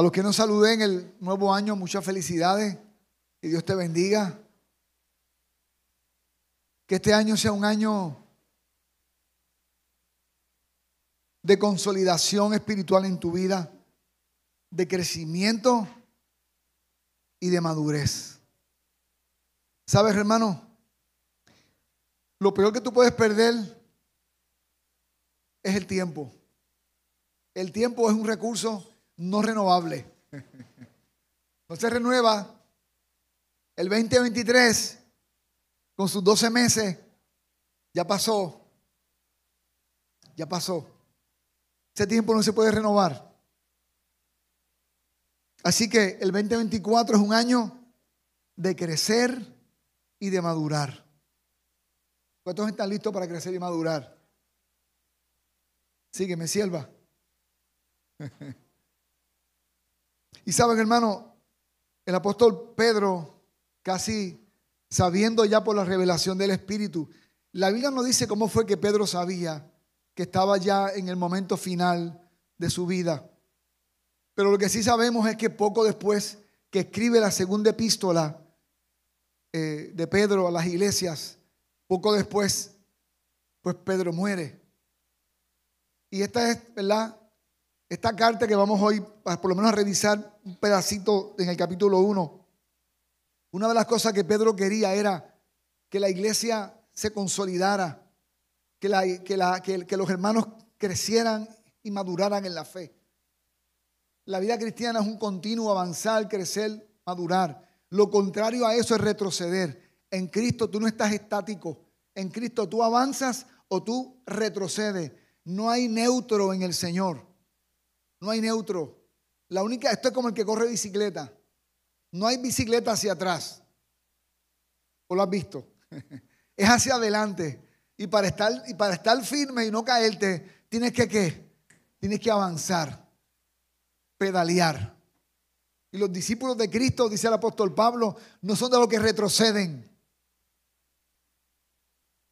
A los que nos saludé en el nuevo año, muchas felicidades. Que Dios te bendiga. Que este año sea un año de consolidación espiritual en tu vida, de crecimiento y de madurez. ¿Sabes, hermano? Lo peor que tú puedes perder es el tiempo. El tiempo es un recurso no renovable. No se renueva. El 2023, con sus 12 meses, ya pasó. Ya pasó. Ese tiempo no se puede renovar. Así que el 2024 es un año de crecer y de madurar. ¿Cuántos están listos para crecer y madurar? Sígueme, sierva. y saben, hermano, el apóstol Pedro, casi sabiendo ya por la revelación del Espíritu, la Biblia no dice cómo fue que Pedro sabía que estaba ya en el momento final de su vida. Pero lo que sí sabemos es que poco después que escribe la segunda epístola eh, de Pedro a las iglesias, poco después, pues Pedro muere. Y esta es, ¿verdad? Esta carta que vamos hoy, por lo menos a revisar un pedacito en el capítulo 1, una de las cosas que Pedro quería era que la iglesia se consolidara, que, que los hermanos crecieran y maduraran en la fe. La vida cristiana es un continuo avanzar, crecer, madurar. Lo contrario a eso es retroceder. En Cristo tú no estás estático. En Cristo tú avanzas o tú retrocedes. No hay neutro en el Señor. No hay neutro. La única, esto es como el que corre bicicleta. No hay bicicleta hacia atrás. ¿O lo has visto? es hacia adelante. Y para estar, y para estar firme y no caerte, tienes que qué? Tienes que avanzar, pedalear. Y los discípulos de Cristo, dice el apóstol Pablo, no son de los que retroceden.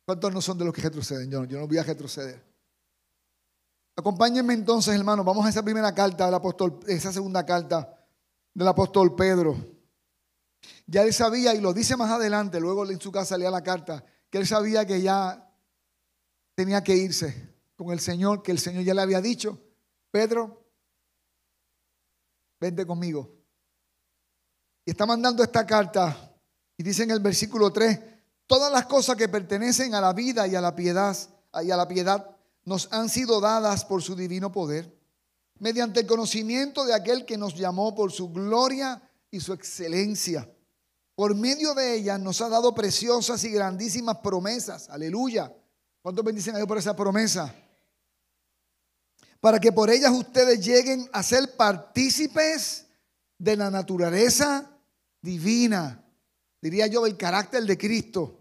¿Cuántos no son de los que retroceden? Yo, yo no voy a retroceder. Acompáñenme entonces, hermano. Vamos a esa primera carta del apóstol, esa segunda carta del apóstol Pedro. Ya él sabía, y lo dice más adelante, luego en su casa leía la carta, que él sabía que ya tenía que irse con el Señor, que el Señor ya le había dicho, Pedro, vente conmigo. Y está mandando esta carta y dice en el versículo 3, todas las cosas que pertenecen a la vida y a la piedad, y a la piedad nos han sido dadas por su divino poder, mediante el conocimiento de aquel que nos llamó por su gloria y su excelencia. Por medio de ellas nos ha dado preciosas y grandísimas promesas. Aleluya. ¿Cuántos bendicen a Dios por esa promesa? Para que por ellas ustedes lleguen a ser partícipes de la naturaleza divina, diría yo, el carácter de Cristo,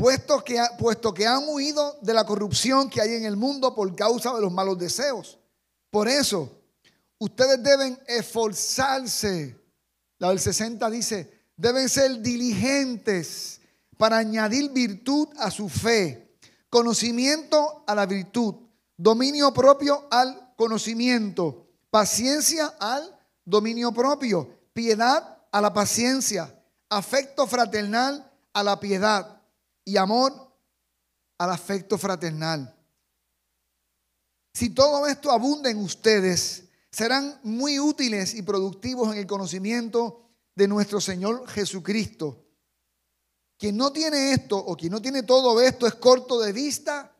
puesto que, puesto que han huido de la corrupción que hay en el mundo por causa de los malos deseos. Por eso, ustedes deben esforzarse. La del 60 dice, deben ser diligentes para añadir virtud a su fe, conocimiento a la virtud, dominio propio al conocimiento, paciencia al dominio propio piedad a la paciencia, afecto fraternal a la piedad y amor al afecto fraternal. Si todo esto abunda en ustedes, serán muy útiles y productivos en el conocimiento de nuestro Señor Jesucristo. Quien no tiene esto o quien no tiene todo esto es corto de vista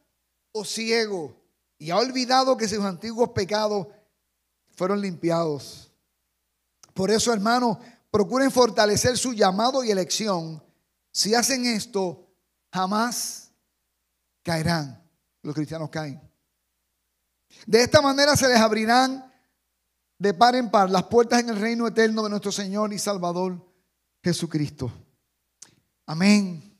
o ciego y ha olvidado que sus antiguos pecados fueron limpiados. Por eso, hermanos, procuren fortalecer su llamado y elección. Si hacen esto, jamás caerán. Los cristianos caen. De esta manera se les abrirán de par en par las puertas en el reino eterno de nuestro Señor y Salvador Jesucristo. Amén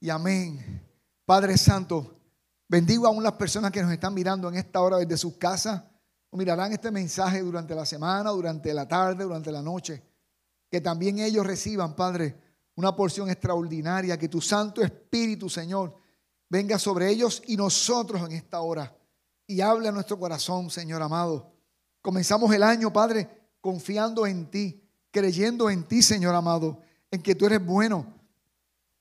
y amén. Padre Santo, bendigo aún las personas que nos están mirando en esta hora desde sus casas mirarán este mensaje durante la semana, durante la tarde, durante la noche. Que también ellos reciban, Padre, una porción extraordinaria. Que tu Santo Espíritu, Señor, venga sobre ellos y nosotros en esta hora. Y hable a nuestro corazón, Señor amado. Comenzamos el año, Padre, confiando en ti, creyendo en ti, Señor amado, en que tú eres bueno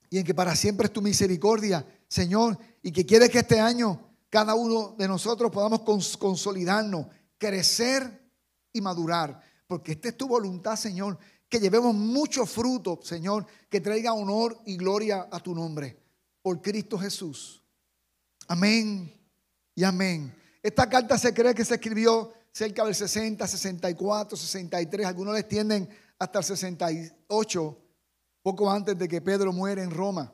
y en que para siempre es tu misericordia, Señor, y que quieres que este año cada uno de nosotros podamos consolidarnos, crecer y madurar, porque esta es tu voluntad, Señor, que llevemos mucho fruto, Señor, que traiga honor y gloria a tu nombre, por Cristo Jesús. Amén y amén. Esta carta se cree que se escribió cerca del 60, 64, 63, algunos le extienden hasta el 68, poco antes de que Pedro muere en Roma.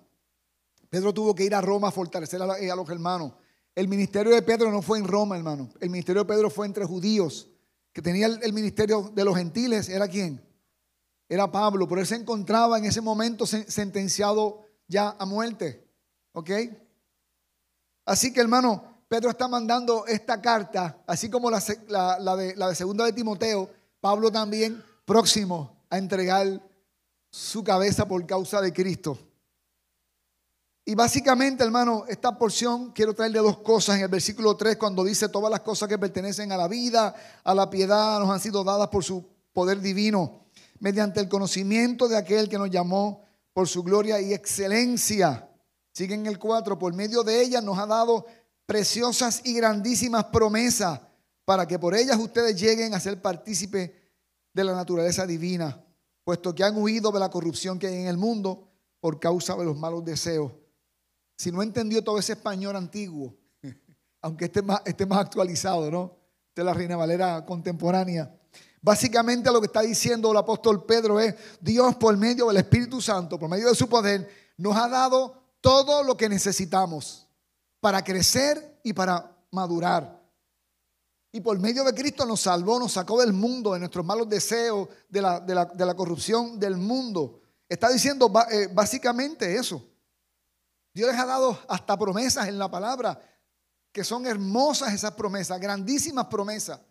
Pedro tuvo que ir a Roma a fortalecer a, los hermanos. El ministerio de Pedro no fue en Roma, hermano. El ministerio de Pedro fue entre judíos. Que tenía el, ministerio de los gentiles, ¿era quién? Era Pablo, pero él se encontraba en ese momento sentenciado ya a muerte. ¿Ok? Así que, hermano, Pedro está mandando esta carta, así como la, de, la segunda de Timoteo, Pablo también próximo a entregar su cabeza por causa de Cristo. Y básicamente, hermano, esta porción quiero traerle dos cosas en el versículo 3, cuando dice todas las cosas que pertenecen a la vida, a la piedad, nos han sido dadas por su poder divino, mediante el conocimiento de aquel que nos llamó por su gloria y excelencia. Sigue en el 4, por medio de ella nos ha dado preciosas y grandísimas promesas para que por ellas ustedes lleguen a ser partícipes de la naturaleza divina, puesto que han huido de la corrupción que hay en el mundo por causa de los malos deseos. Si no entendió todo ese español antiguo, aunque esté más, esté más actualizado, ¿no? De la Reina Valera contemporánea. Básicamente lo que está diciendo el apóstol Pedro es, Dios por medio del Espíritu Santo, por medio de su poder, nos ha dado todo lo que necesitamos para crecer y para madurar. Y por medio de Cristo nos salvó, nos sacó del mundo, de nuestros malos deseos, de la, de la, corrupción del mundo. Está diciendo eh, básicamente eso. Dios les ha dado hasta promesas en la palabra, que son hermosas esas promesas, grandísimas promesas.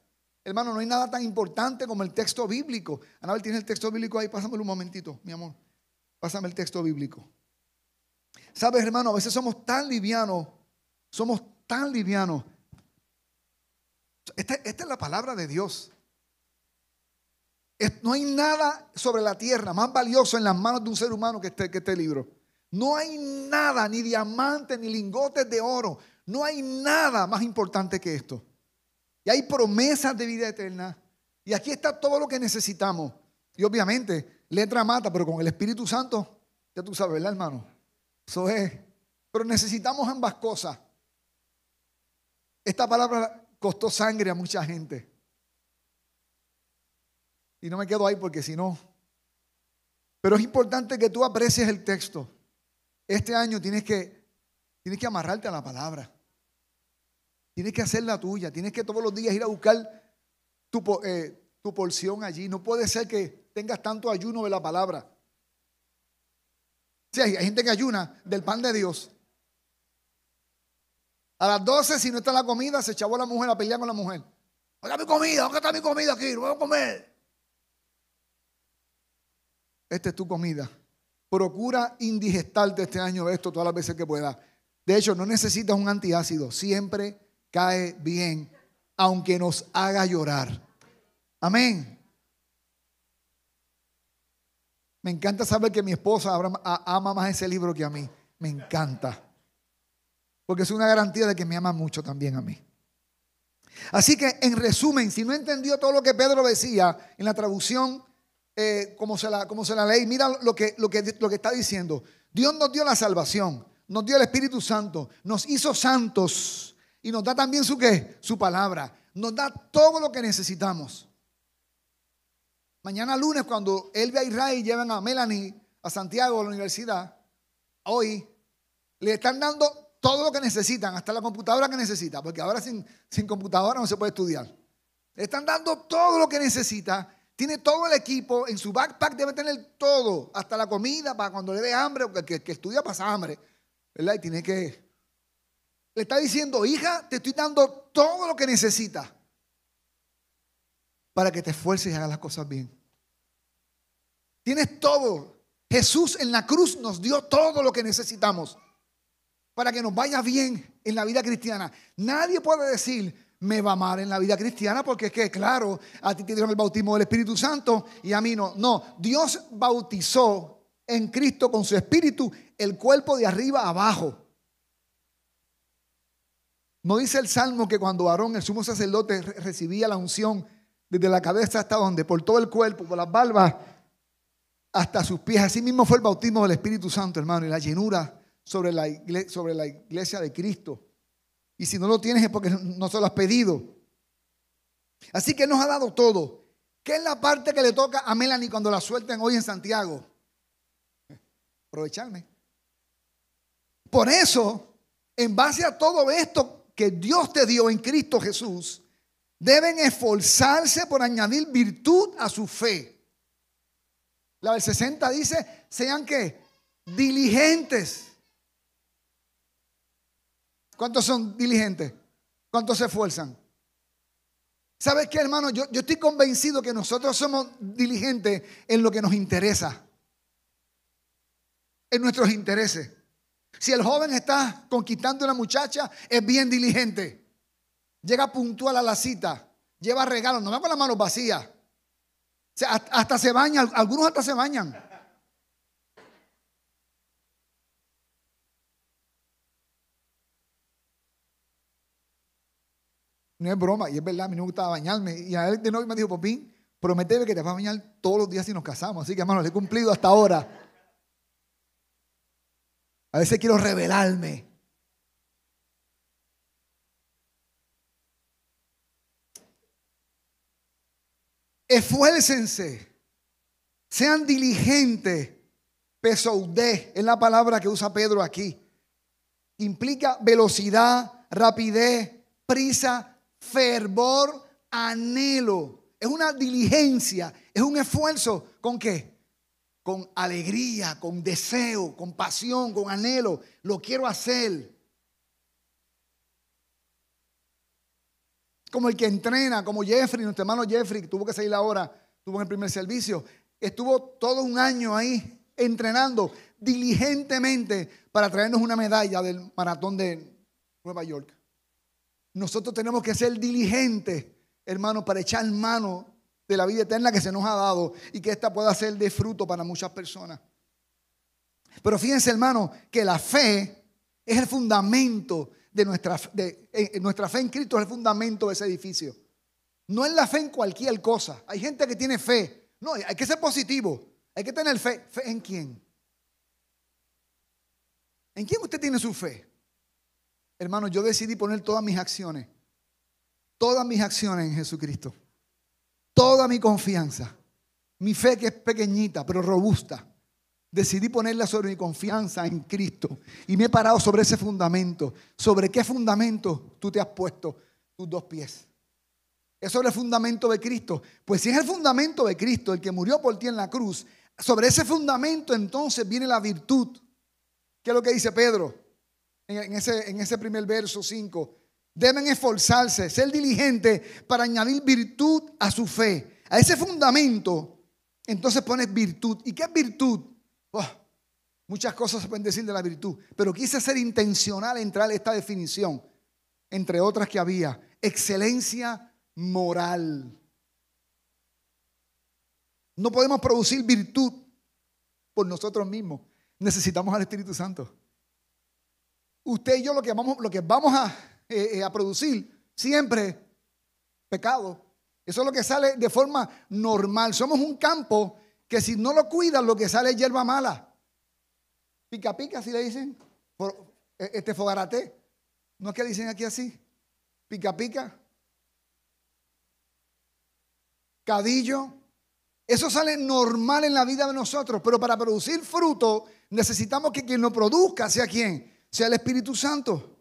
Hermano, no hay nada tan importante como el texto bíblico. Anabel tiene el texto bíblico ahí, pásamelo un momentito, mi amor. Pásame el texto bíblico. Sabes, hermano, a veces somos tan livianos somos tan livianos. Esta, es la palabra de Dios. no hay nada sobre la tierra más valioso en las manos de un ser humano que este, que este libro. No hay nada, ni diamantes, ni lingotes de oro. No hay nada más importante que esto. Y hay promesas de vida eterna. Y aquí está todo lo que necesitamos. Y obviamente, letra mata, pero con el Espíritu Santo, ya tú sabes, ¿verdad, hermano? Eso es. Pero necesitamos ambas cosas. Esta palabra costó sangre a mucha gente. Y no me quedo ahí porque si no. Pero es importante que tú aprecies el texto. Este año tienes que, tienes que amarrarte a la palabra. Tienes que hacerla tuya. Tienes que todos los días ir a buscar tu, eh, tu porción allí. No puede ser que tengas tanto ayuno de la palabra. Sí, hay gente que ayuna del pan de Dios. A las 12, si no está la comida, se echaba la mujer a pelear con la mujer. Oiga mi comida, ¿dónde está mi comida aquí? No voy a comer. Esta es tu comida. Procura indigestarte este año esto todas las veces que puedas. De hecho, no necesitas un antiácido. Siempre cae bien, aunque nos haga llorar. Amén. Me encanta saber que mi esposa ama más ese libro que a mí. Me encanta porque es una garantía de que me ama mucho también a mí. Así que, en resumen, si no entendió todo lo que Pedro decía en la traducción, eh, como, se la, como se la leí, mira lo que, lo, que, lo que está diciendo. Dios nos dio la salvación, nos dio el Espíritu Santo, nos hizo santos y nos da también su qué, su palabra. Nos da todo lo que necesitamos. Mañana lunes, cuando Elvia y Ray llevan a Melanie a Santiago a la universidad, hoy le están dando todo lo que necesitan, hasta la computadora que necesita, porque ahora sin, sin computadora no se puede estudiar. Le están dando todo lo que necesita, tiene todo el equipo, en su backpack debe tener todo, hasta la comida para cuando le dé hambre, porque el que, estudia pasa hambre, ¿verdad? Y tiene que... Le está diciendo, hija, te estoy dando todo lo que necesitas para que te esfuerces y hagas las cosas bien. Tienes todo. Jesús en la cruz nos dio todo lo que necesitamos para que nos vaya bien en la vida cristiana. Nadie puede decir, me va mal en la vida cristiana porque es que, claro, a ti te dieron el bautismo del Espíritu Santo y a mí no. No, Dios bautizó en Cristo con su Espíritu el cuerpo de arriba abajo. No dice el Salmo que cuando Aarón, el sumo sacerdote, recibía la unción desde la cabeza hasta donde, por todo el cuerpo, por las barbas, hasta sus pies. Así mismo fue el bautismo del Espíritu Santo, hermano, y la llenura sobre la, iglesia, de Cristo. Y si no lo tienes es porque no se lo has pedido. Así que nos ha dado todo. ¿Qué es la parte que le toca a Melanie cuando la suelten hoy en Santiago? Aprovecharme. Por eso, en base a todo esto que Dios te dio en Cristo Jesús, deben esforzarse por añadir virtud a su fe. La del 60 dice, sean que diligentes. ¿Cuántos son diligentes? ¿Cuántos se esfuerzan? ¿Sabes qué, hermano? Yo, yo estoy convencido que nosotros somos diligentes en lo que nos interesa. En nuestros intereses. Si el joven está conquistando a una muchacha, es bien diligente. Llega puntual a la cita, lleva regalos, no va con las manos vacías. hasta se baña, algunos hasta se bañan. No es broma, y es verdad, a mí no me gustaba bañarme. Y a él de nuevo me dijo, Popín, prometeme que te vas a bañar todos los días si nos casamos. Así que, hermano, le he cumplido hasta ahora. A veces quiero revelarme. Esfuércense. Sean diligentes. Pesoudé es la palabra que usa Pedro aquí. Implica velocidad, rapidez, prisa, fervor, anhelo. Es una diligencia, es un esfuerzo. ¿Con qué? Con alegría, con deseo, con pasión, con anhelo. Lo quiero hacer. Como el que entrena, como Jeffrey, nuestro hermano Jeffrey, que tuvo que salir ahora, tuvo en el primer servicio. Estuvo todo un año ahí entrenando diligentemente para traernos una medalla del maratón de Nueva York. Nosotros tenemos que ser diligentes, hermano, para echar mano de la vida eterna que se nos ha dado y que ésta pueda ser de fruto para muchas personas. Pero fíjense, hermano, que la fe es el fundamento de nuestra, de, eh, nuestra fe en Cristo, es el fundamento de ese edificio. No es la fe en cualquier cosa. Hay gente que tiene fe. No, hay que ser positivo. Hay que tener fe. ¿Fe en quién? ¿En quién usted tiene su fe? Hermano, yo decidí poner todas mis acciones, todas mis acciones en Jesucristo toda mi confianza, mi fe que es pequeñita pero robusta, decidí ponerla sobre mi confianza en Cristo y me he parado sobre ese fundamento. ¿Sobre qué fundamento tú te has puesto tus dos pies? Es sobre el fundamento de Cristo. Pues si es el fundamento de Cristo, el que murió por ti en la cruz, sobre ese fundamento entonces viene la virtud. ¿Qué es lo que dice Pedro en ese, primer verso 5? Deben esforzarse, ser diligentes para añadir virtud a su fe. A ese fundamento, entonces pones virtud. ¿Y qué es virtud? Oh, muchas cosas se pueden decir de la virtud, pero quise ser intencional entrar a esta definición, entre otras que había. Excelencia moral. No podemos producir virtud por nosotros mismos. Necesitamos al Espíritu Santo. Usted y yo lo que vamos, lo que vamos a eh, eh, a producir siempre pecado. Eso es lo que sale de forma normal. Somos un campo que si no lo cuidas, lo que sale es hierba mala. Pica pica, si le dicen. E, este fogarate. ¿No es que dicen aquí así? Pica pica. Cadillo. Eso sale normal en la vida de nosotros, pero para producir fruto necesitamos que quien lo produzca sea quien, sea el Espíritu Santo.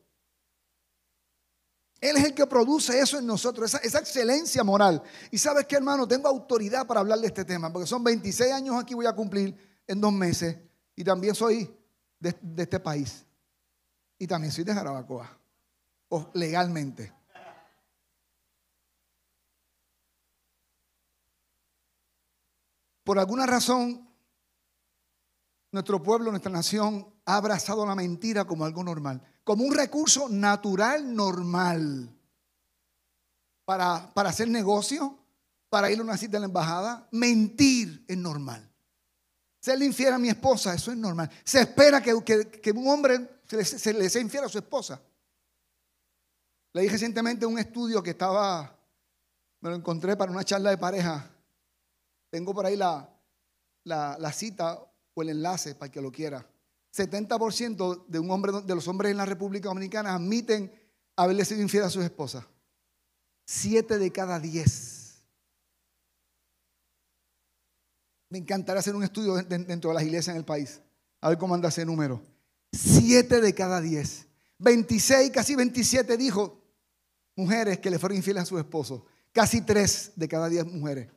Él es el que produce eso en nosotros, esa, excelencia moral. Y sabes qué, hermano, tengo autoridad para hablar de este tema, porque son 26 años aquí voy a cumplir en dos meses. Y también soy de, este país. Y también soy de Jarabacoa, o legalmente. Por alguna razón, nuestro pueblo, nuestra nación ha abrazado la mentira como algo normal como un recurso natural normal. para, para hacer negocio, para ir a una cita en la embajada. Mentir es normal. Serle infiel a mi esposa, eso es normal. Se espera que, un hombre se le, sea infiel a su esposa. Leí recientemente un estudio que estaba, me lo encontré para una charla de pareja. Tengo por ahí la, la, cita o el enlace para que lo quiera. 70% de, un hombre, de los hombres en la República Dominicana admiten haberle sido infiel a sus esposas. Siete de cada diez. Me encantaría hacer un estudio dentro de las iglesias en el país. A ver cómo anda ese número. Siete de cada diez. 26, casi 27 dijo mujeres que le fueron infieles a su esposo. Casi tres de cada diez mujeres.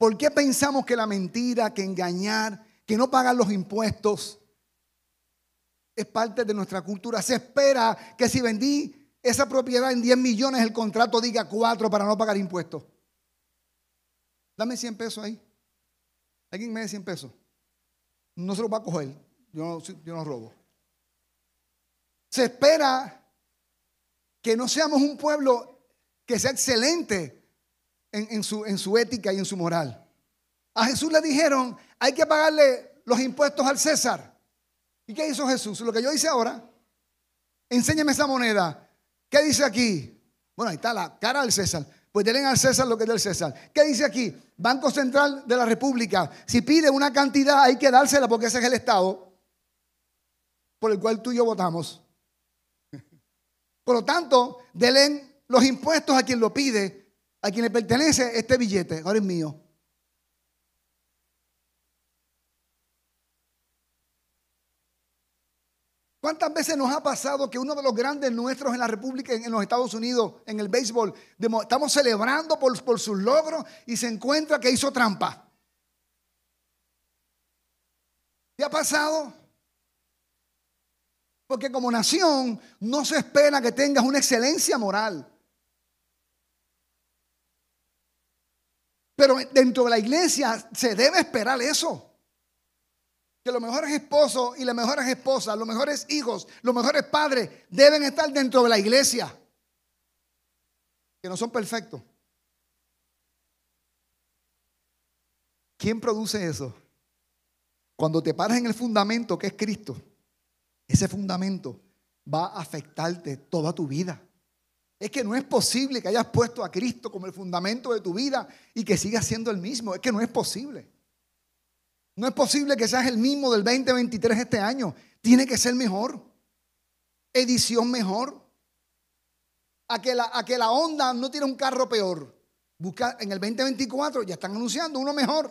¿Por qué pensamos que la mentira, que engañar, que no pagar los impuestos es parte de nuestra cultura? Se espera que si vendí esa propiedad en 10 millones, el contrato diga 4 para no pagar impuestos. Dame 100 pesos ahí. Alguien me dé 100 pesos. No se lo va a coger. Yo no, yo no robo. Se espera que no seamos un pueblo que sea excelente en, su, en su ética y en su moral. A Jesús le dijeron, hay que pagarle los impuestos al César. ¿Y qué hizo Jesús? Lo que yo hice ahora. Enséñame esa moneda. ¿Qué dice aquí? Bueno, ahí está la cara del César. Pues denle al César lo que es del César. ¿Qué dice aquí? Banco Central de la República. Si pide una cantidad, hay que dársela porque ese es el Estado por el cual tú y yo votamos. Por lo tanto, denle los impuestos a quien lo pide, a quien le pertenece este billete. Ahora es mío. ¿Cuántas veces nos ha pasado que uno de los grandes nuestros en la República, en los Estados Unidos, en el béisbol, estamos celebrando por, por sus logros y se encuentra que hizo trampa? ¿Qué ha pasado? Porque como nación no se espera que tengas una excelencia moral. Pero dentro de la iglesia se debe esperar eso que los mejores esposos y las mejores esposas, los mejores hijos, los mejores padres deben estar dentro de la iglesia. Que no son perfectos. ¿Quién produce eso? Cuando te paras en el fundamento que es Cristo, ese fundamento va a afectarte toda tu vida. Es que no es posible que hayas puesto a Cristo como el fundamento de tu vida y que sigas siendo el mismo. Es que no es posible. No es posible que seas el mismo del 2023 este año. Tiene que ser mejor. Edición mejor. A que la, a que la Honda no tiene un carro peor. Busca en el 2024, ya están anunciando uno mejor.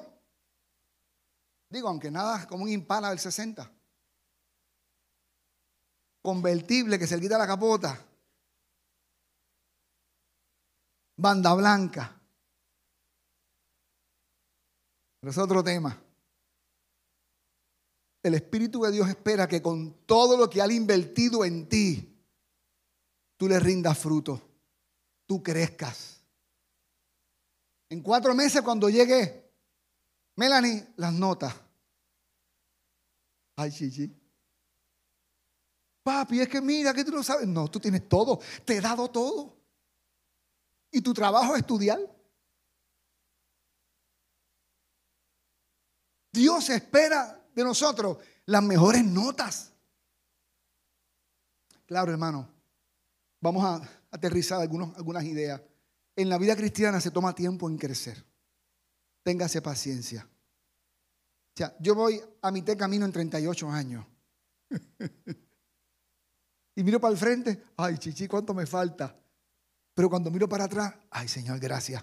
Digo, aunque nada como un Impala del 60. Convertible que se le quita la capota. Banda blanca. Pero es otro tema. El Espíritu de Dios espera que con todo lo que ha invertido en ti, tú le rindas fruto, tú crezcas. En cuatro meses cuando llegue, Melanie, las notas. Ay, chichi. Papi, es que mira que tú no sabes. No, tú tienes todo. Te he dado todo. Y tu trabajo es estudiar. Dios espera de nosotros las mejores notas. Claro, hermano, vamos a aterrizar algunos, algunas ideas. En la vida cristiana se toma tiempo en crecer. Téngase paciencia. O sea, yo voy a mitad camino en 38 años. y miro para el frente, ay, chichi, ¿cuánto me falta? Pero cuando miro para atrás, ay, Señor, gracias.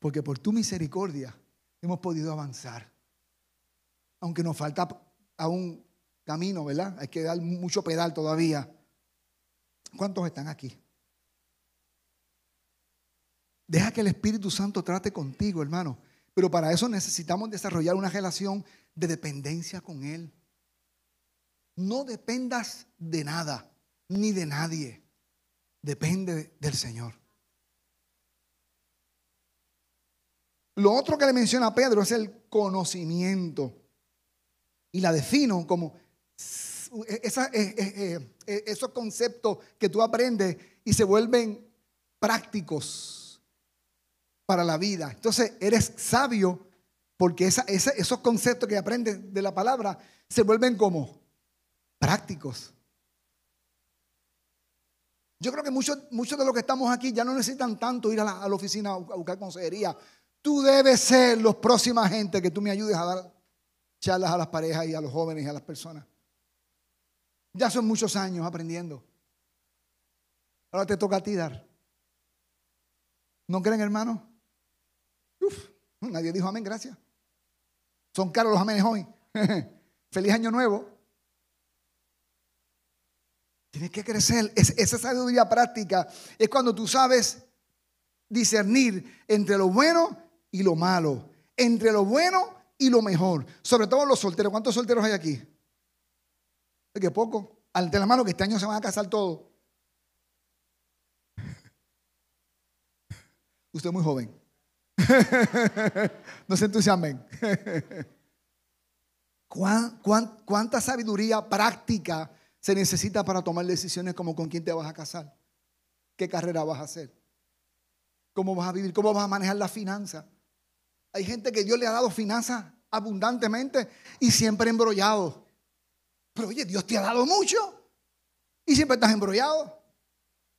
Porque por tu misericordia hemos podido avanzar aunque nos falta aún camino, ¿verdad? Hay que dar mucho pedal todavía. ¿Cuántos están aquí? Deja que el Espíritu Santo trate contigo, hermano. Pero para eso necesitamos desarrollar una relación de dependencia con Él. No dependas de nada, ni de nadie. Depende del Señor. Lo otro que le menciona Pedro es el conocimiento y la defino como eh, eh, eh, esos conceptos que tú aprendes y se vuelven prácticos para la vida. Entonces eres sabio porque esos conceptos que aprendes de la palabra se vuelven como prácticos. Yo creo que muchos, muchos de los que estamos aquí ya no necesitan tanto ir a la, oficina a buscar consejería. Tú debes ser los próxima gente que tú me ayudes a dar charlas a las parejas y a los jóvenes y a las personas. Ya son muchos años aprendiendo. Ahora te toca a ti dar. ¿No creen, hermano? Uf, nadie dijo amén, gracias. Son caros los amenes hoy. Feliz año nuevo. Tienes que crecer. esa sabiduría práctica es cuando tú sabes discernir entre lo bueno y lo malo, entre lo bueno y lo mejor. Sobre todo los solteros. ¿Cuántos solteros hay aquí? Es que poco. Ante la mano que este año se van a casar todos. Usted es muy joven. no se entusiasmen. cuánta sabiduría práctica se necesita para tomar decisiones como con quién te vas a casar? ¿Qué carrera vas a hacer? ¿Cómo vas a vivir? ¿Cómo vas a manejar la finanza? Hay gente que Dios le ha dado finanzas abundantemente y siempre embrollado. Pero oye, Dios te ha dado mucho y siempre estás embrollado.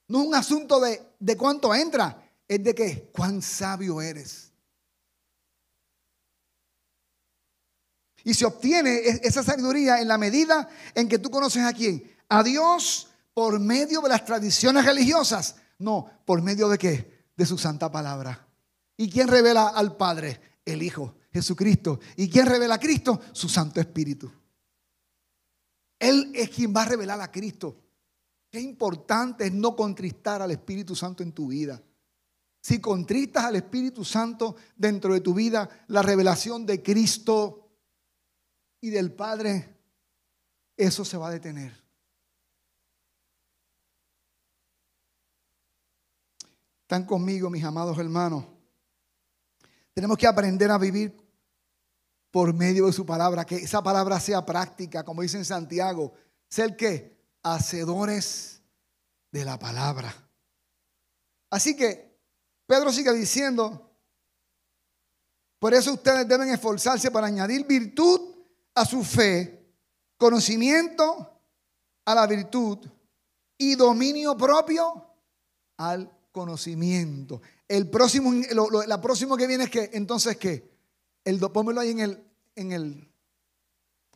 No es un asunto de, de cuánto entra, es de que cuán sabio eres. Y se obtiene esa sabiduría en la medida en que tú conoces a quién. A Dios por medio de las tradiciones religiosas. No, por medio de qué? De su santa palabra. ¿Y quién revela al Padre? El Hijo, Jesucristo. ¿Y quién revela a Cristo? Su Santo Espíritu. Él es quien va a revelar a Cristo. Qué importante es no contristar al Espíritu Santo en tu vida. Si contristas al Espíritu Santo dentro de tu vida, la revelación de Cristo y del Padre, eso se va a detener. Están conmigo, mis amados hermanos. Tenemos que aprender a vivir por medio de su palabra, que esa palabra sea práctica, como dice en Santiago, ser que hacedores de la palabra. Así que Pedro sigue diciendo, por eso ustedes deben esforzarse para añadir virtud a su fe, conocimiento a la virtud y dominio propio al conocimiento. El próximo, la próximo que viene es que, entonces, ¿qué? El, pónmelo ahí en, el, en, el,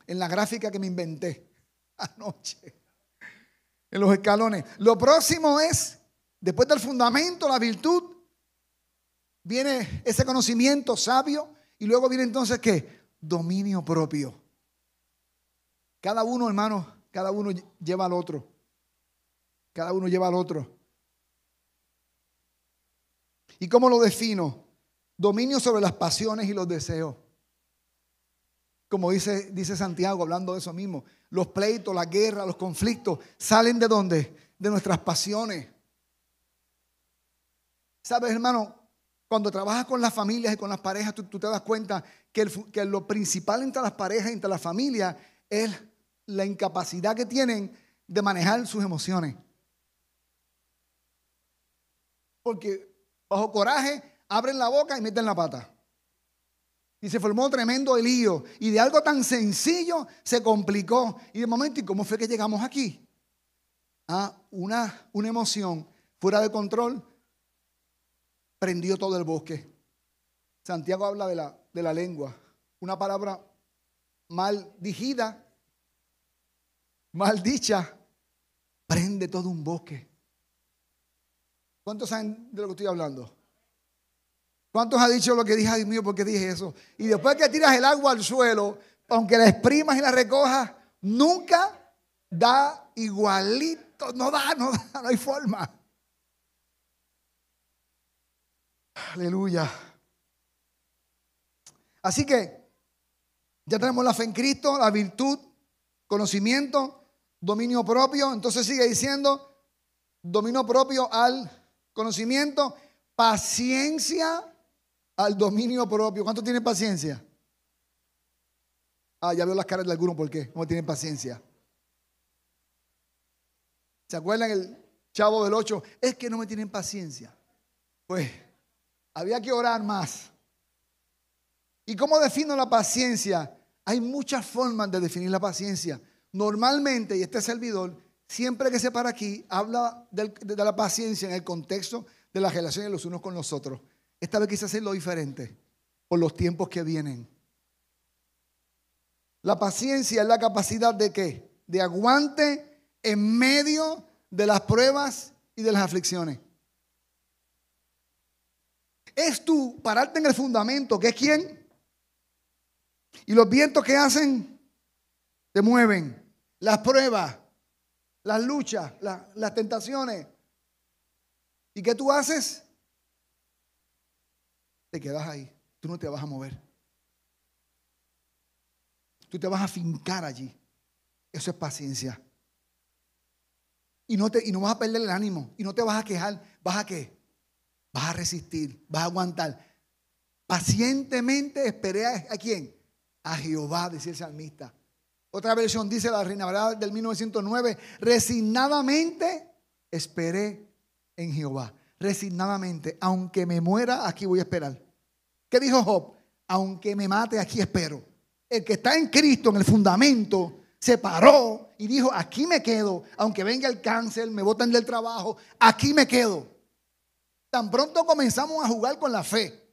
en la gráfica que me inventé anoche, en los escalones. Lo próximo es, después del fundamento, la virtud, viene ese conocimiento sabio y luego viene entonces qué? Dominio propio. Cada uno, hermano, cada uno lleva al otro. Cada uno lleva al otro. ¿Y cómo lo defino? Dominio sobre las pasiones y los deseos. Como dice, dice Santiago, hablando de eso mismo. Los pleitos, la guerra, los conflictos, ¿salen de dónde? De nuestras pasiones. ¿Sabes, hermano? Cuando trabajas con las familias y con las parejas, tú, te das cuenta que, que, lo principal entre las parejas y entre las familias es la incapacidad que tienen de manejar sus emociones. Porque bajo coraje abren la boca y meten la pata. Y se formó tremendo lío. Y de algo tan sencillo se complicó. Y de momento, ¿y cómo fue que llegamos aquí? A una, una emoción fuera de control prendió todo el bosque. Santiago habla de la, de la lengua. Una palabra mal dijida, mal dicha, prende todo un bosque. ¿Cuántos saben de lo que estoy hablando? ¿Cuántos han dicho lo que dije? Dios mío, ¿por qué dije eso? Y después que tiras el agua al suelo, aunque la exprimas y la recojas, nunca da igualito. No da, no da, no hay forma. Aleluya. Así que ya tenemos la fe en Cristo, la virtud, conocimiento, dominio propio. Entonces sigue diciendo, dominio propio al conocimiento, paciencia al dominio propio. ¿Cuánto tiene paciencia? Ah, ya veo las caras de algunos, ¿por qué? ¿Cómo tienen paciencia? ¿Se acuerdan el chavo del 8, es que no me tienen paciencia. Pues había que orar más. ¿Y cómo defino la paciencia? Hay muchas formas de definir la paciencia. Normalmente, y este servidor, siempre que se para aquí, habla de, la paciencia en el contexto de las relaciones los unos con los otros. Esta vez quise hacerlo diferente por los tiempos que vienen. La paciencia es la capacidad de qué? De aguante en medio de las pruebas y de las aflicciones. Es tú pararte en el fundamento, que es quién. Y los vientos que hacen, te mueven. Las pruebas, las luchas, las tentaciones. ¿Y qué tú haces? Te quedas ahí. Tú no te vas a mover. Tú te vas a fincar allí. Eso es paciencia. Y no, te, y no vas a perder el ánimo. Y no te vas a quejar. ¿Vas a qué? Vas a resistir. Vas a aguantar. Pacientemente esperé a, a quién? A Jehová, decía el salmista. Otra versión dice la Reina ¿verdad? del 1909. Resignadamente esperé en Jehová. Resignadamente. Aunque me muera, aquí voy a esperar. ¿Qué dijo Job? Aunque me mate, aquí espero. El que está en Cristo, en el fundamento, se paró y dijo, aquí me quedo, aunque venga el cáncer, me botan del trabajo, aquí me quedo. Tan pronto comenzamos a jugar con la fe,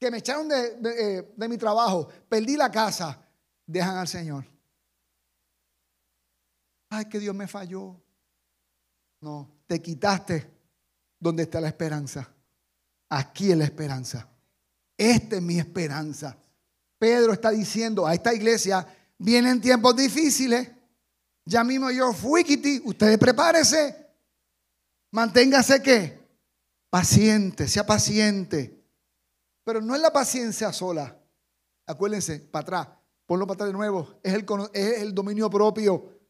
que me echaron de, eh, mi trabajo, perdí la casa, dejan al Señor. Ay, que Dios me falló. No, te quitaste donde está la esperanza. Aquí es la esperanza. Esta es mi esperanza. Pedro está diciendo a esta iglesia, vienen tiempos difíciles. Ya mismo yo fui, Kitty. Ustedes prepárense. Manténgase que paciente, sea paciente. Pero no es la paciencia sola. Acuérdense, para atrás, ponlo para atrás de nuevo. Es el, es el dominio propio.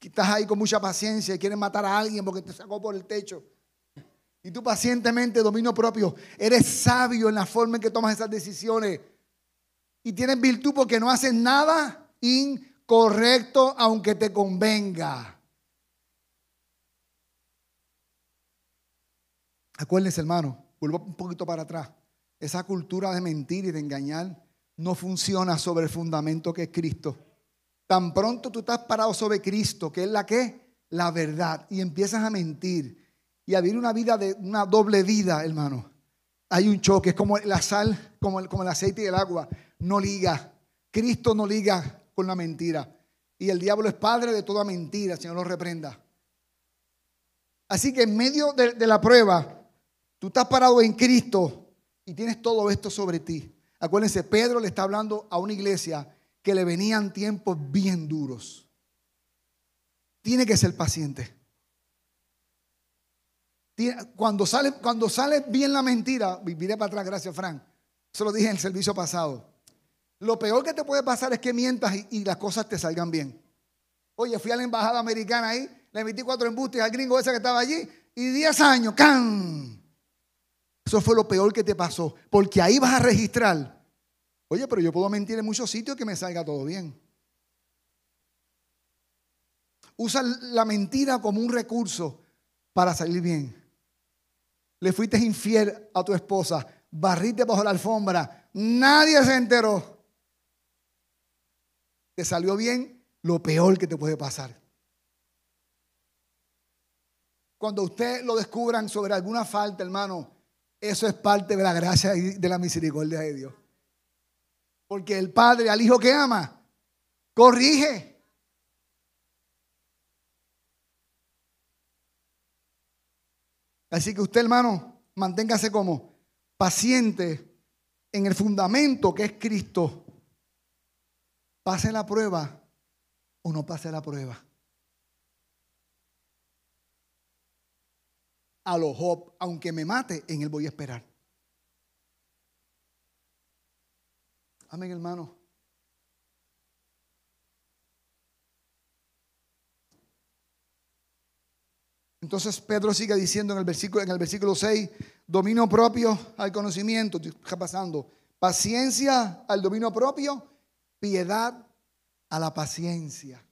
Estás ahí con mucha paciencia y quieres matar a alguien porque te sacó por el techo. Y tú pacientemente, dominio propio, eres sabio en la forma en que tomas esas decisiones y tienes virtud porque no haces nada incorrecto aunque te convenga. Acuérdense, hermano, vuelvo un poquito para atrás. Esa cultura de mentir y de engañar no funciona sobre el fundamento que es Cristo. Tan pronto tú estás parado sobre Cristo, que es la que, la verdad, y empiezas a mentir y a vivir una vida de una doble vida, hermano. Hay un choque, es como la sal, como el, como el aceite y el agua no liga. Cristo no liga con la mentira. Y el diablo es padre de toda mentira, Señor lo reprenda. Así que en medio de, de la prueba, tú estás parado en Cristo y tienes todo esto sobre ti. Acuérdense, Pedro le está hablando a una iglesia que le venían tiempos bien duros. Tiene que ser paciente. Cuando sale, cuando sale bien la mentira, viviré para atrás, gracias Frank. Eso lo dije en el servicio pasado. Lo peor que te puede pasar es que mientas y, las cosas te salgan bien. Oye, fui a la embajada americana ahí, le emití cuatro embustes al gringo ese que estaba allí y diez años, ¡can! Eso fue lo peor que te pasó, porque ahí vas a registrar. Oye, pero yo puedo mentir en muchos sitios que me salga todo bien. Usa la mentira como un recurso para salir bien. Le fuiste infiel a tu esposa, barriste bajo la alfombra, nadie se enteró te salió bien, lo peor que te puede pasar. Cuando usted lo descubran sobre alguna falta, hermano, eso es parte de la gracia y de la misericordia de Dios. Porque el Padre al Hijo que ama, corrige. Así que usted, hermano, manténgase como paciente en el fundamento que es Cristo pase la prueba o no pase la prueba. A los Job, aunque me mate, en él voy a esperar. Amén, hermano. Entonces Pedro sigue diciendo en el versículo, en el versículo 6, dominio propio al conocimiento, está pasando, paciencia al dominio propio piedad a la paciencia.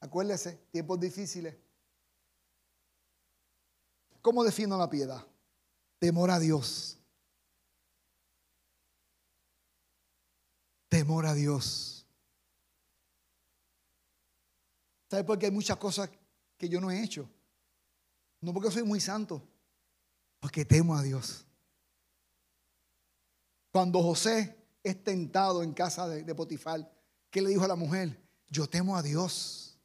Acuérdese, tiempos difíciles, ¿Cómo defino la piedad? Temor a Dios. Temor a Dios. ¿Sabe por qué hay muchas cosas que yo no he hecho? No porque soy muy santo, porque temo a Dios. Cuando José es tentado en casa de, de Potifar, ¿qué le dijo a la mujer? Yo temo a Dios.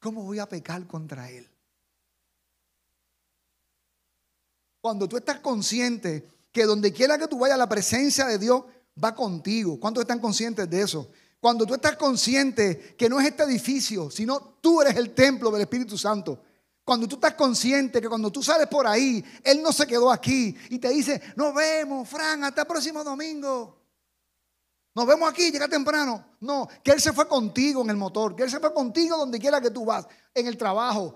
¿Cómo voy a pecar contra Él? Cuando tú estás consciente que donde quiera que tú vayas, la presencia de Dios va contigo. ¿Cuántos están conscientes de eso? Cuando tú estás consciente que no es este edificio, sino tú eres el templo del Espíritu Santo. Cuando tú estás consciente que cuando tú sales por ahí, Él no se quedó aquí y te dice, nos vemos, Fran, hasta el próximo domingo. Nos vemos aquí, llega temprano. No, que Él se fue contigo en el motor, que Él se fue contigo donde quiera que tú vas, en el trabajo,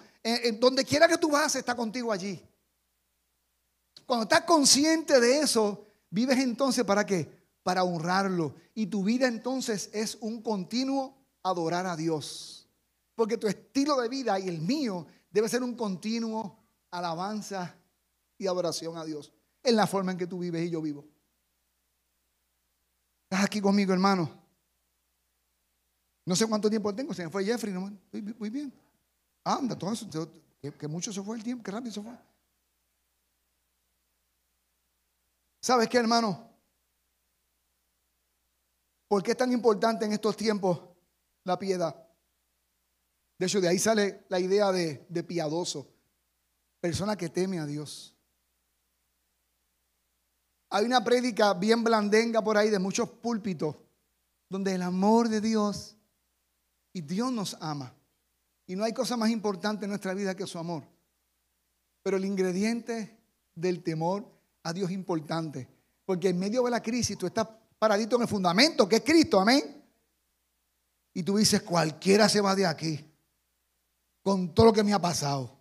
donde quiera que tú vas, está contigo allí. Cuando estás consciente de eso, vives entonces para qué? Para honrarlo. Y tu vida entonces es un continuo adorar a Dios. Porque tu estilo de vida y el mío debe ser un continuo alabanza y adoración a Dios en la forma en que tú vives y yo vivo. ¿Estás aquí conmigo, hermano? No sé cuánto tiempo tengo, se me fue Jeffrey, muy, bien. Anda, todo eso, que, mucho se fue el tiempo, que rápido se fue. ¿Sabes qué, hermano? ¿Por qué es tan importante en estos tiempos la piedad? De hecho, de ahí sale la idea de, piadoso, persona que teme a Dios. Hay una prédica bien blandenga por ahí de muchos púlpitos, donde el amor de Dios y Dios nos ama. Y no hay cosa más importante en nuestra vida que su amor. Pero el ingrediente del temor a Dios importante. Porque en medio de la crisis tú estás paradito en el fundamento, que es Cristo, amén. Y tú dices, cualquiera se va de aquí con todo lo que me ha pasado.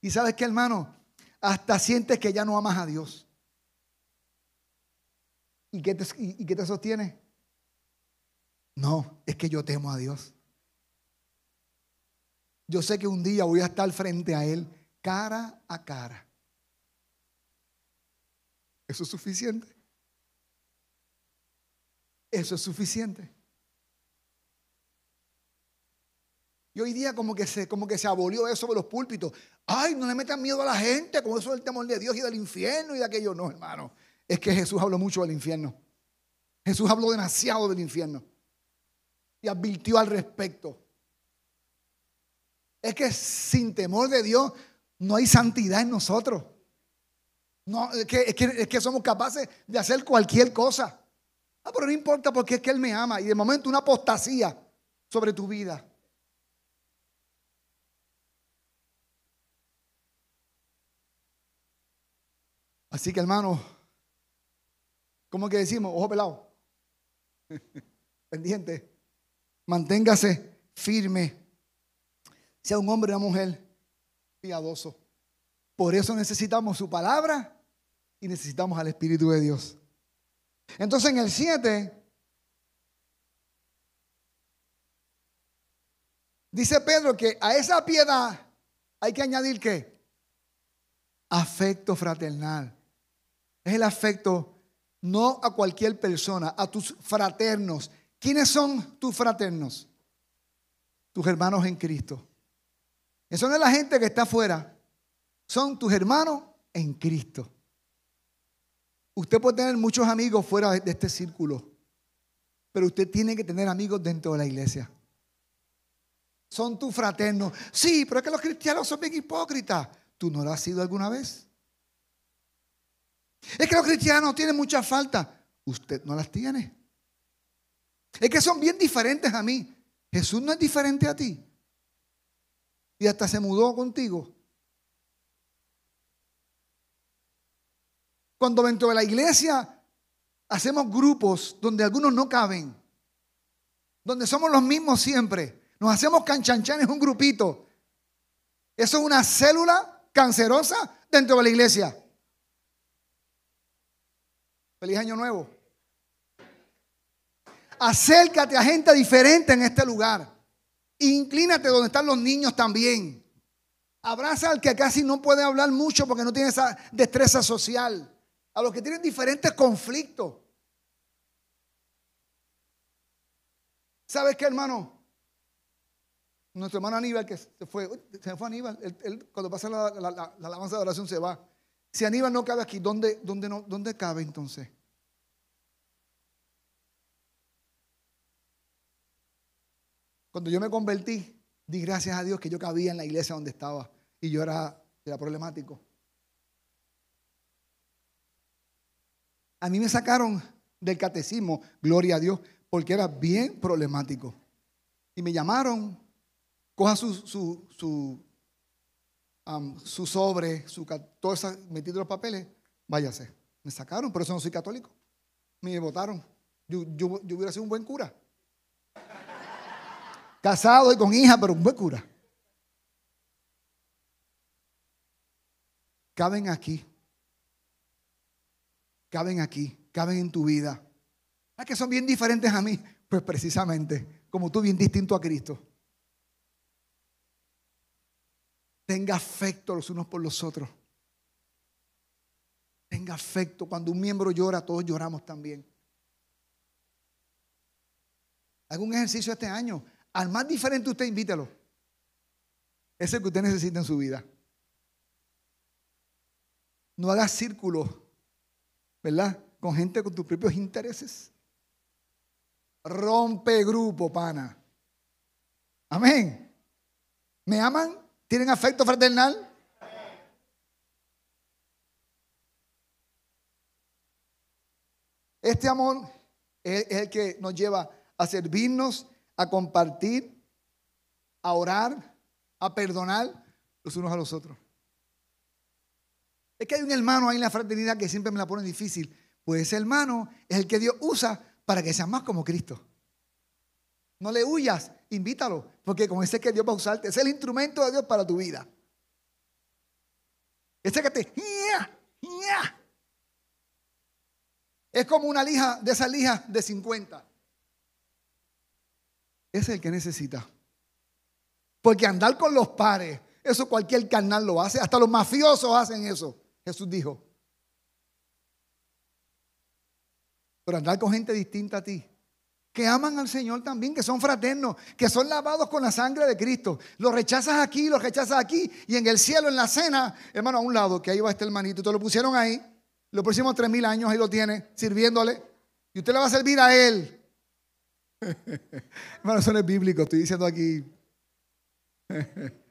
Y sabes qué, hermano, hasta sientes que ya no amas a Dios. ¿Y qué te, y, qué te sostiene? No, es que yo temo a Dios. Yo sé que un día voy a estar frente a Él cara a cara. ¿Eso es suficiente? Eso es suficiente. Y hoy día como que se, como que se abolió eso de los púlpitos. Ay, no le metan miedo a la gente, como eso del temor de Dios y del infierno y de aquello. No, hermano. Es que Jesús habló mucho del infierno. Jesús habló demasiado del infierno. Y advirtió al respecto. Es que sin temor de Dios no hay santidad en nosotros. No, es que, que somos capaces de hacer cualquier cosa. Ah, pero no importa porque es que Él me ama. Y de momento una apostasía sobre tu vida. Así que hermano, ¿cómo que decimos? Ojo pelado. Pendiente. Manténgase firme. Sea un hombre o una mujer piadoso. Por eso necesitamos su palabra y necesitamos al Espíritu de Dios. Entonces en el 7 dice Pedro que a esa piedad hay que añadir qué? Afecto fraternal es el afecto no a cualquier persona, a tus fraternos. ¿Quiénes son tus fraternos? Tus hermanos en Cristo. Eso no es la gente que está afuera, son tus hermanos en Cristo. Usted puede tener muchos amigos fuera de este círculo, pero usted tiene que tener amigos dentro de la iglesia. Son tus fraternos. Sí, pero es que los cristianos son bien hipócritas. ¿Tú no lo has sido alguna vez? Es que los cristianos tienen muchas faltas. Usted no las tiene. Es que son bien diferentes a mí. Jesús no es diferente a ti. Y hasta se mudó contigo. Cuando dentro de la iglesia hacemos grupos donde algunos no caben, donde somos los mismos siempre, nos hacemos canchanchanes un grupito. Eso es una célula cancerosa dentro de la iglesia. Feliz año nuevo. Acércate a gente diferente en este lugar. Inclínate donde están los niños también. Abraza al que casi no puede hablar mucho porque no tiene esa destreza social. A los que tienen diferentes conflictos. ¿Sabes qué, hermano? Nuestro hermano Aníbal, que se fue, se fue Aníbal, él, cuando pasa la, alabanza de oración se va. Si Aníbal no cabe aquí, ¿dónde, dónde, no, ¿dónde cabe entonces? Cuando yo me convertí, di gracias a Dios que yo cabía en la iglesia donde estaba y yo era, era problemático. A mí me sacaron del catecismo, gloria a Dios, porque era bien problemático. Y me llamaron, coja su, su, su, su sobre, su, todo eso metido los papeles, váyase. Me sacaron, por eso no soy católico. Me votaron. Yo, yo, yo hubiera sido un buen cura. Casado y con hija, pero un buen cura. Caben aquí caben aquí, caben en tu vida. ¿A que son bien diferentes a mí? Pues precisamente, como tú bien distinto a Cristo. Tenga afecto los unos por los otros. Tenga afecto. Cuando un miembro llora, todos lloramos también. Haga un ejercicio este año. Al más diferente usted invítelo. Ese que usted necesita en su vida. No haga círculos ¿verdad? Con gente con tus propios intereses. Rompe grupo, pana. Amén. ¿Me aman? ¿Tienen afecto fraternal? Este amor es el que nos lleva a servirnos, a compartir, a orar, a perdonar los unos a los otros. Es que hay un hermano ahí en la fraternidad que siempre me la pone difícil. Pues ese hermano es el que Dios usa para que seas más como Cristo. No le huyas, invítalo, porque con ese que Dios va a usarte, es el instrumento de Dios para tu vida. Ese que te... Es como una lija, de esas lijas de 50. Ese es el que necesita. Porque andar con los pares, eso cualquier carnal lo hace, hasta los mafiosos hacen eso. Jesús dijo. Pero andar con gente distinta a ti, que aman al Señor también, que son fraternos, que son lavados con la sangre de Cristo. Los rechazas aquí, los rechazas aquí, y en el cielo, en la cena, hermano, a un lado, que ahí va este hermanito, te lo pusieron ahí, lo pusimos tres mil años, ahí lo tiene, sirviéndole, y usted le va a servir a él. hermano, eso no es bíblico, estoy diciendo aquí.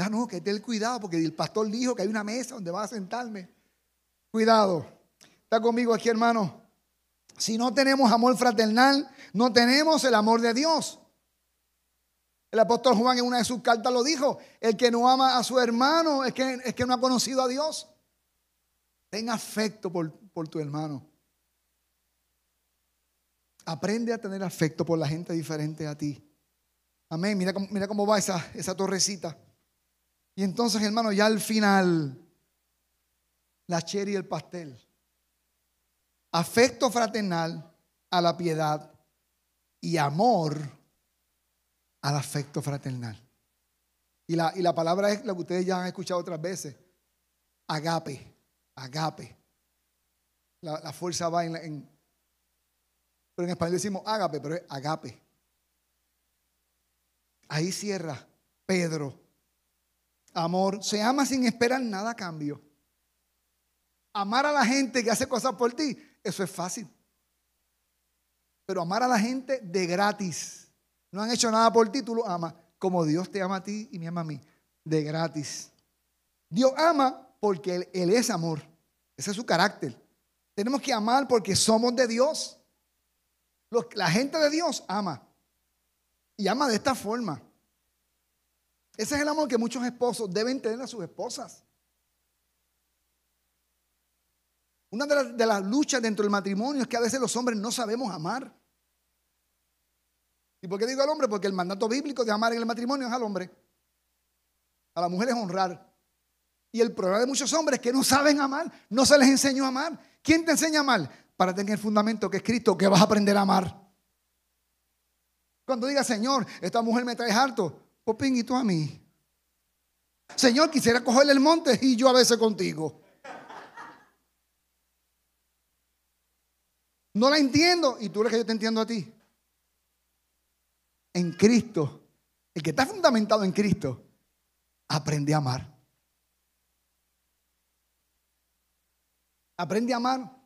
Ah, no, que el cuidado, porque el pastor dijo que hay una mesa donde va a sentarme. Cuidado. Está conmigo aquí, hermano. Si no tenemos amor fraternal, no tenemos el amor de Dios. El apóstol Juan en una de sus cartas lo dijo, el que no ama a su hermano es que, es que no ha conocido a Dios. Ten afecto por, por tu hermano. Aprende a tener afecto por la gente diferente a ti. Amén. Mira, mira cómo va esa, esa torrecita. Y entonces, hermano, ya al final, la cherry y el pastel. Afecto fraternal a la piedad y amor al afecto fraternal. Y la, y la palabra es la que ustedes ya han escuchado otras veces. Agape, agape. La, fuerza va en, en, Pero en español decimos agape, pero es agape. Ahí cierra Pedro Amor, se ama sin esperar nada a cambio. Amar a la gente que hace cosas por ti, eso es fácil. Pero amar a la gente de gratis. No han hecho nada por ti, tú lo amas. Como Dios te ama a ti y me ama a mí. De gratis. Dios ama porque Él, él es amor. Ese es su carácter. Tenemos que amar porque somos de Dios. La gente de Dios ama. Y ama de esta forma. Ese es el amor que muchos esposos deben tener a sus esposas. Una de las, luchas dentro del matrimonio es que a veces los hombres no sabemos amar. ¿Y por qué digo al hombre? Porque el mandato bíblico de amar en el matrimonio es al hombre. A la mujer es honrar. Y el problema de muchos hombres es que no saben amar, no se les enseñó a amar. ¿Quién te enseña a amar? Para tener el fundamento que es Cristo, que vas a aprender a amar. Cuando diga, Señor, esta mujer me trae harto, Popín, ¿y tú a mí? Señor, quisiera cogerle el monte y yo a veces contigo. No la entiendo y tú eres que yo te entiendo a ti. En Cristo, el que está fundamentado en Cristo, aprende a amar. Aprende a amar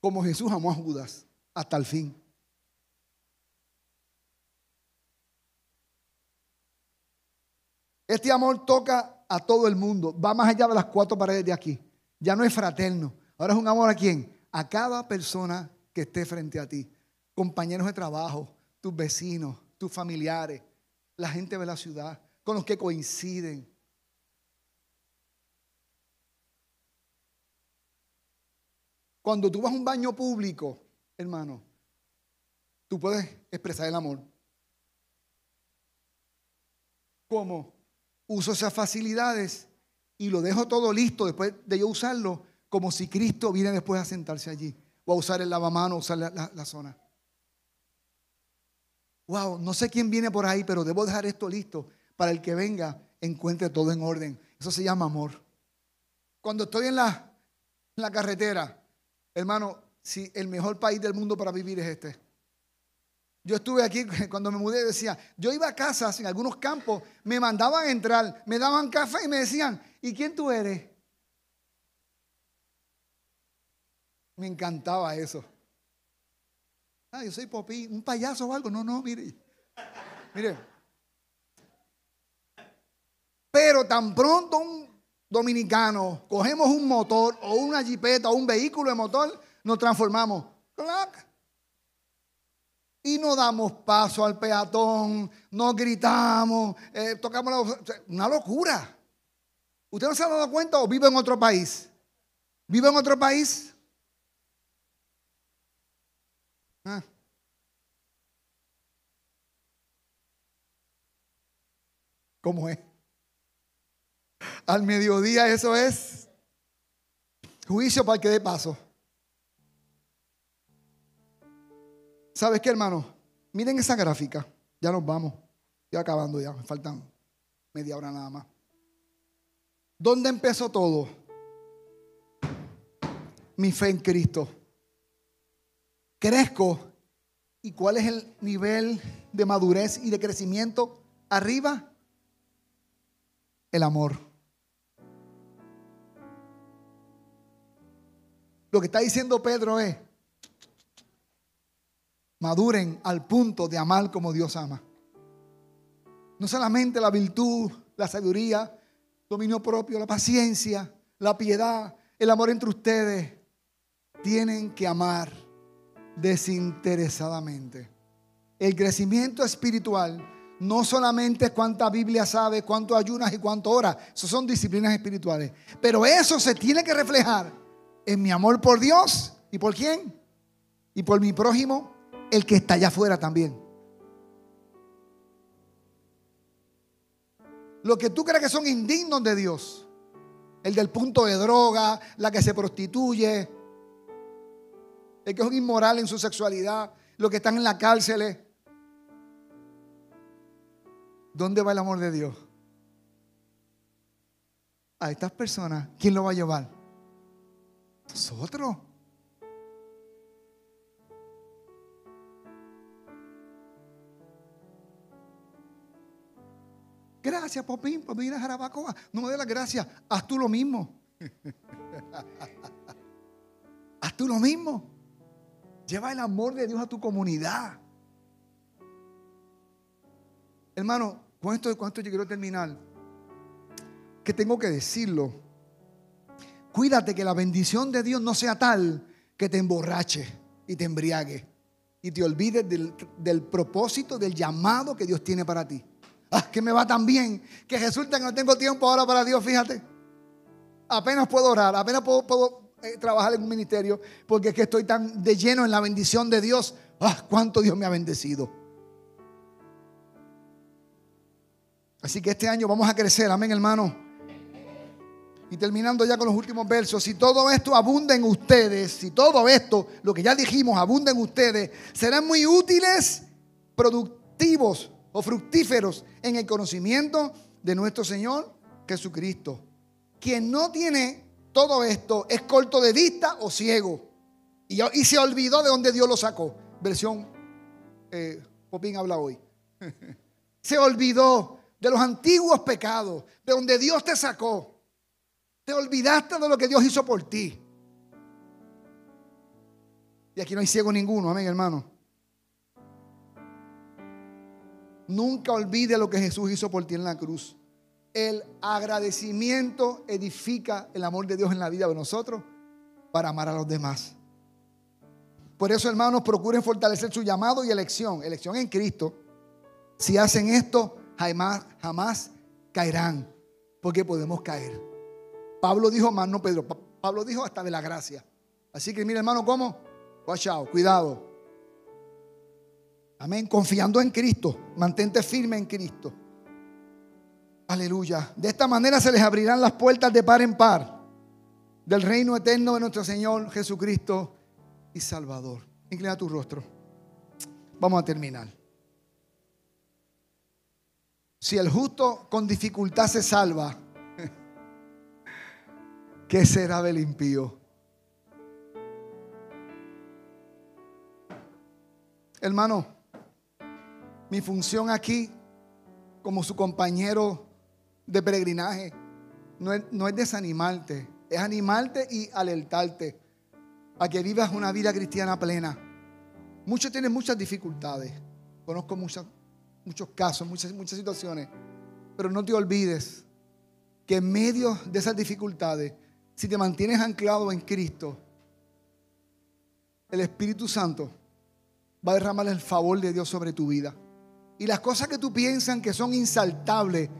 como Jesús amó a Judas hasta el fin. Este amor toca a todo el mundo, va más allá de las cuatro paredes de aquí. Ya no es fraterno. Ahora es un amor a quién? A cada persona que esté frente a ti. Compañeros de trabajo, tus vecinos, tus familiares, la gente de la ciudad, con los que coinciden. Cuando tú vas a un baño público, hermano, tú puedes expresar el amor. ¿Cómo? Uso esas facilidades y lo dejo todo listo después de yo usarlo, como si Cristo viene después a sentarse allí, o a usar el lavamano, o usar la, la zona. Wow, no sé quién viene por ahí, pero debo dejar esto listo para el que venga encuentre todo en orden. Eso se llama amor. Cuando estoy en la, en la carretera, hermano, si el mejor país del mundo para vivir es este. Yo estuve aquí cuando me mudé, decía, yo iba a casas en algunos campos, me mandaban entrar, me daban café y me decían, ¿y quién tú eres? Me encantaba eso. Ah, yo soy Popí, un payaso o algo. No, no, mire. Mire. Pero tan pronto un dominicano cogemos un motor o una jipeta o un vehículo de motor, nos transformamos. ¡Clac! Y no damos paso al peatón, no gritamos, eh, tocamos la, una locura. ¿Usted no se ha dado cuenta o vive en otro país? ¿Vive en otro país? Ah. ¿Cómo es? Al mediodía eso es juicio para el que dé paso. ¿Sabes qué, hermano? Miren esa gráfica. Ya nos vamos. Estoy acabando ya. Me faltan media hora nada más. ¿Dónde empezó todo? Mi fe en Cristo. Crezco. ¿Y cuál es el nivel de madurez y de crecimiento? Arriba, el amor. Lo que está diciendo Pedro es, maduren al punto de amar como Dios ama. No solamente la virtud, la sabiduría, dominio propio, la paciencia, la piedad, el amor entre ustedes. Tienen que amar desinteresadamente. El crecimiento espiritual no solamente es cuánta Biblia sabe, cuánto ayunas y cuánto oras. Eso son disciplinas espirituales. Pero eso se tiene que reflejar en mi amor por Dios. ¿Y por quién? Y por mi prójimo el que está allá afuera también. Lo que tú crees que son indignos de Dios, el del punto de droga, la que se prostituye, el que es un inmoral en su sexualidad, los que están en la cárcel. ¿Dónde va el amor de Dios? A estas personas, ¿quién lo va a llevar? Nosotros. Gracias, Popín, por venir a Jarabacoa. No me dé las gracias. Haz tú lo mismo. Haz tú lo mismo. Lleva el amor de Dios a tu comunidad. Hermano, con esto, con esto yo quiero terminar. Que tengo que decirlo. Cuídate que la bendición de Dios no sea tal que te emborrache y te embriague y te olvides del, del propósito, del llamado que Dios tiene para ti. Ah, que me va tan bien, que resulta que no tengo tiempo ahora para Dios, fíjate. Apenas puedo orar, apenas puedo, eh, trabajar en un ministerio, porque es que estoy tan de lleno en la bendición de Dios. Ah, cuánto Dios me ha bendecido. Así que este año vamos a crecer, amén, hermano. Y terminando ya con los últimos versos, si todo esto abunda en ustedes, si todo esto, lo que ya dijimos, abunda en ustedes, serán muy útiles, productivos o fructíferos en el conocimiento de nuestro Señor Jesucristo. Quien no tiene todo esto es corto de vista o ciego. Y, y se olvidó de donde Dios lo sacó. Versión eh, Popín habla hoy. se olvidó de los antiguos pecados, de donde Dios te sacó. Te olvidaste de lo que Dios hizo por ti. Y aquí no hay ciego ninguno, amén, hermano. Nunca olvide lo que Jesús hizo por ti en la cruz. El agradecimiento edifica el amor de Dios en la vida de nosotros para amar a los demás. Por eso, hermanos, procuren fortalecer su llamado y elección. Elección en Cristo. Si hacen esto, jamás, caerán. Porque podemos caer. Pablo dijo más, no Pedro. Pablo dijo hasta de la gracia. Así que, mire, hermano, ¿cómo? Watch out, cuidado. Amén. Confiando en Cristo. Mantente firme en Cristo. Aleluya. De esta manera se les abrirán las puertas de par en par del reino eterno de nuestro Señor Jesucristo y Salvador. Inclina tu rostro. Vamos a terminar. Si el justo con dificultad se salva, ¿qué será del impío? Hermano, mi función aquí como su compañero de peregrinaje no es, no es desanimarte, es animarte y alertarte a que vivas una vida cristiana plena. Muchos tienen muchas dificultades. Conozco muchos casos, muchas, muchas situaciones. Pero no te olvides que en medio de esas dificultades, si te mantienes anclado en Cristo, el Espíritu Santo va a derramar el favor de Dios sobre tu vida. Y las cosas que tú piensas que son insaltables,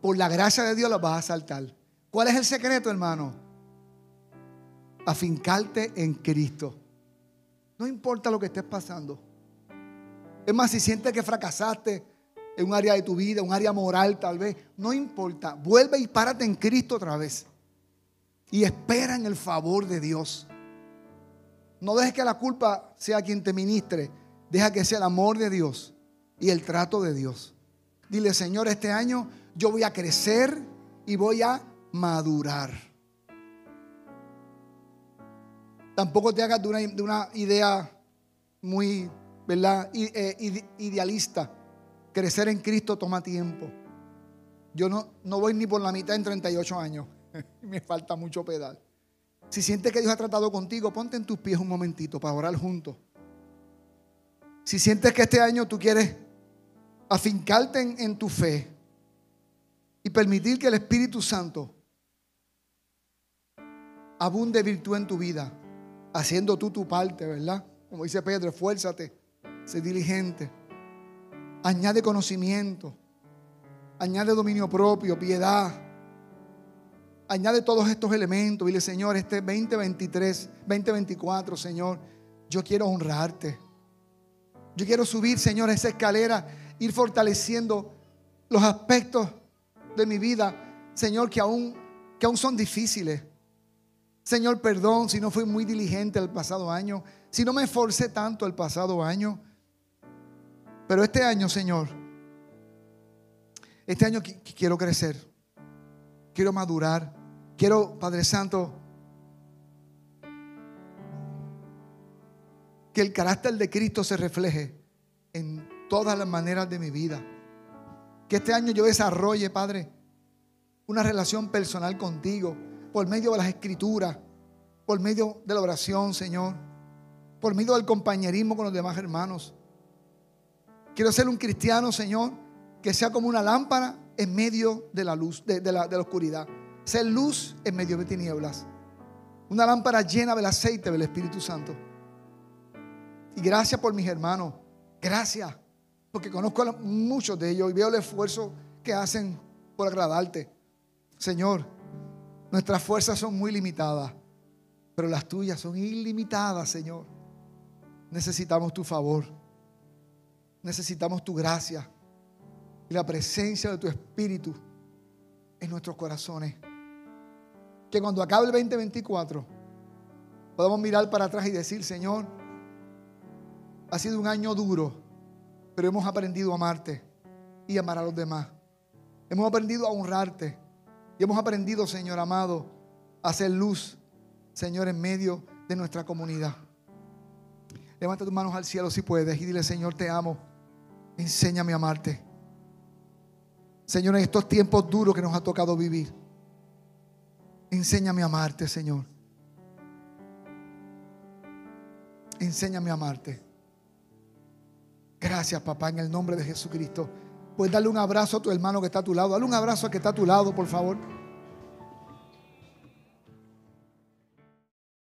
por la gracia de Dios las vas a saltar. ¿Cuál es el secreto, hermano? afincarte en Cristo. No importa lo que estés pasando. Es más, si sientes que fracasaste en un área de tu vida, un área moral tal vez, no importa. Vuelve y párate en Cristo otra vez. Y espera en el favor de Dios. No dejes que la culpa sea quien te ministre. Deja que sea el amor de Dios y el trato de Dios. Dile, Señor, este año yo voy a crecer y voy a madurar. Tampoco te hagas de una, idea muy, ¿verdad? Eh, idealista. Crecer en Cristo toma tiempo. Yo no, no voy ni por la mitad en 38 años. Me falta mucho pedal. Si sientes que Dios ha tratado contigo, ponte en tus pies un momentito para orar juntos. Si sientes que este año tú quieres afincarte en, en, tu fe y permitir que el Espíritu Santo abunde virtud en tu vida, haciendo tú tu parte, ¿verdad? Como dice Pedro, esfuérzate, sé diligente, añade conocimiento, añade dominio propio, piedad, añade todos estos elementos. Dile, Señor, este 2023, 2024, Señor, yo quiero honrarte. Yo quiero subir, Señor, esa escalera, ir fortaleciendo los aspectos de mi vida, Señor, que aún, que aún son difíciles. Señor, perdón si no fui muy diligente el pasado año, si no me esforcé tanto el pasado año. Pero este año, Señor, este año quiero crecer, quiero madurar, quiero, Padre Santo, que el carácter de Cristo se refleje en todas las maneras de mi vida. Que este año yo desarrolle, Padre, una relación personal contigo por medio de las escrituras, por medio de la oración, Señor, por medio del compañerismo con los demás hermanos. Quiero ser un cristiano, Señor, que sea como una lámpara en medio de la luz, de, la, la oscuridad. Ser luz en medio de tinieblas. Una lámpara llena del aceite del Espíritu Santo. Y gracias por mis hermanos. Gracias. Porque conozco a muchos de ellos y veo el esfuerzo que hacen por agradarte. Señor, Nuestras fuerzas son muy limitadas, pero las tuyas son ilimitadas, Señor. Necesitamos tu favor. Necesitamos tu gracia y la presencia de tu Espíritu en nuestros corazones. Que cuando acabe el 2024 podamos mirar para atrás y decir, Señor, ha sido un año duro, pero hemos aprendido a amarte y amar a los demás. Hemos aprendido a honrarte Y hemos aprendido, Señor amado, a hacer luz, Señor, en medio de nuestra comunidad. Levanta tus manos al cielo si puedes y dile, Señor, te amo. Enséñame a amarte. Señor, en estos tiempos duros que nos ha tocado vivir, enséñame a amarte, Señor. Enséñame a amarte. Gracias, papá, en el nombre de Jesucristo. Puedes darle un abrazo a tu hermano que está a tu lado. Dale un abrazo al que está a tu lado, por favor.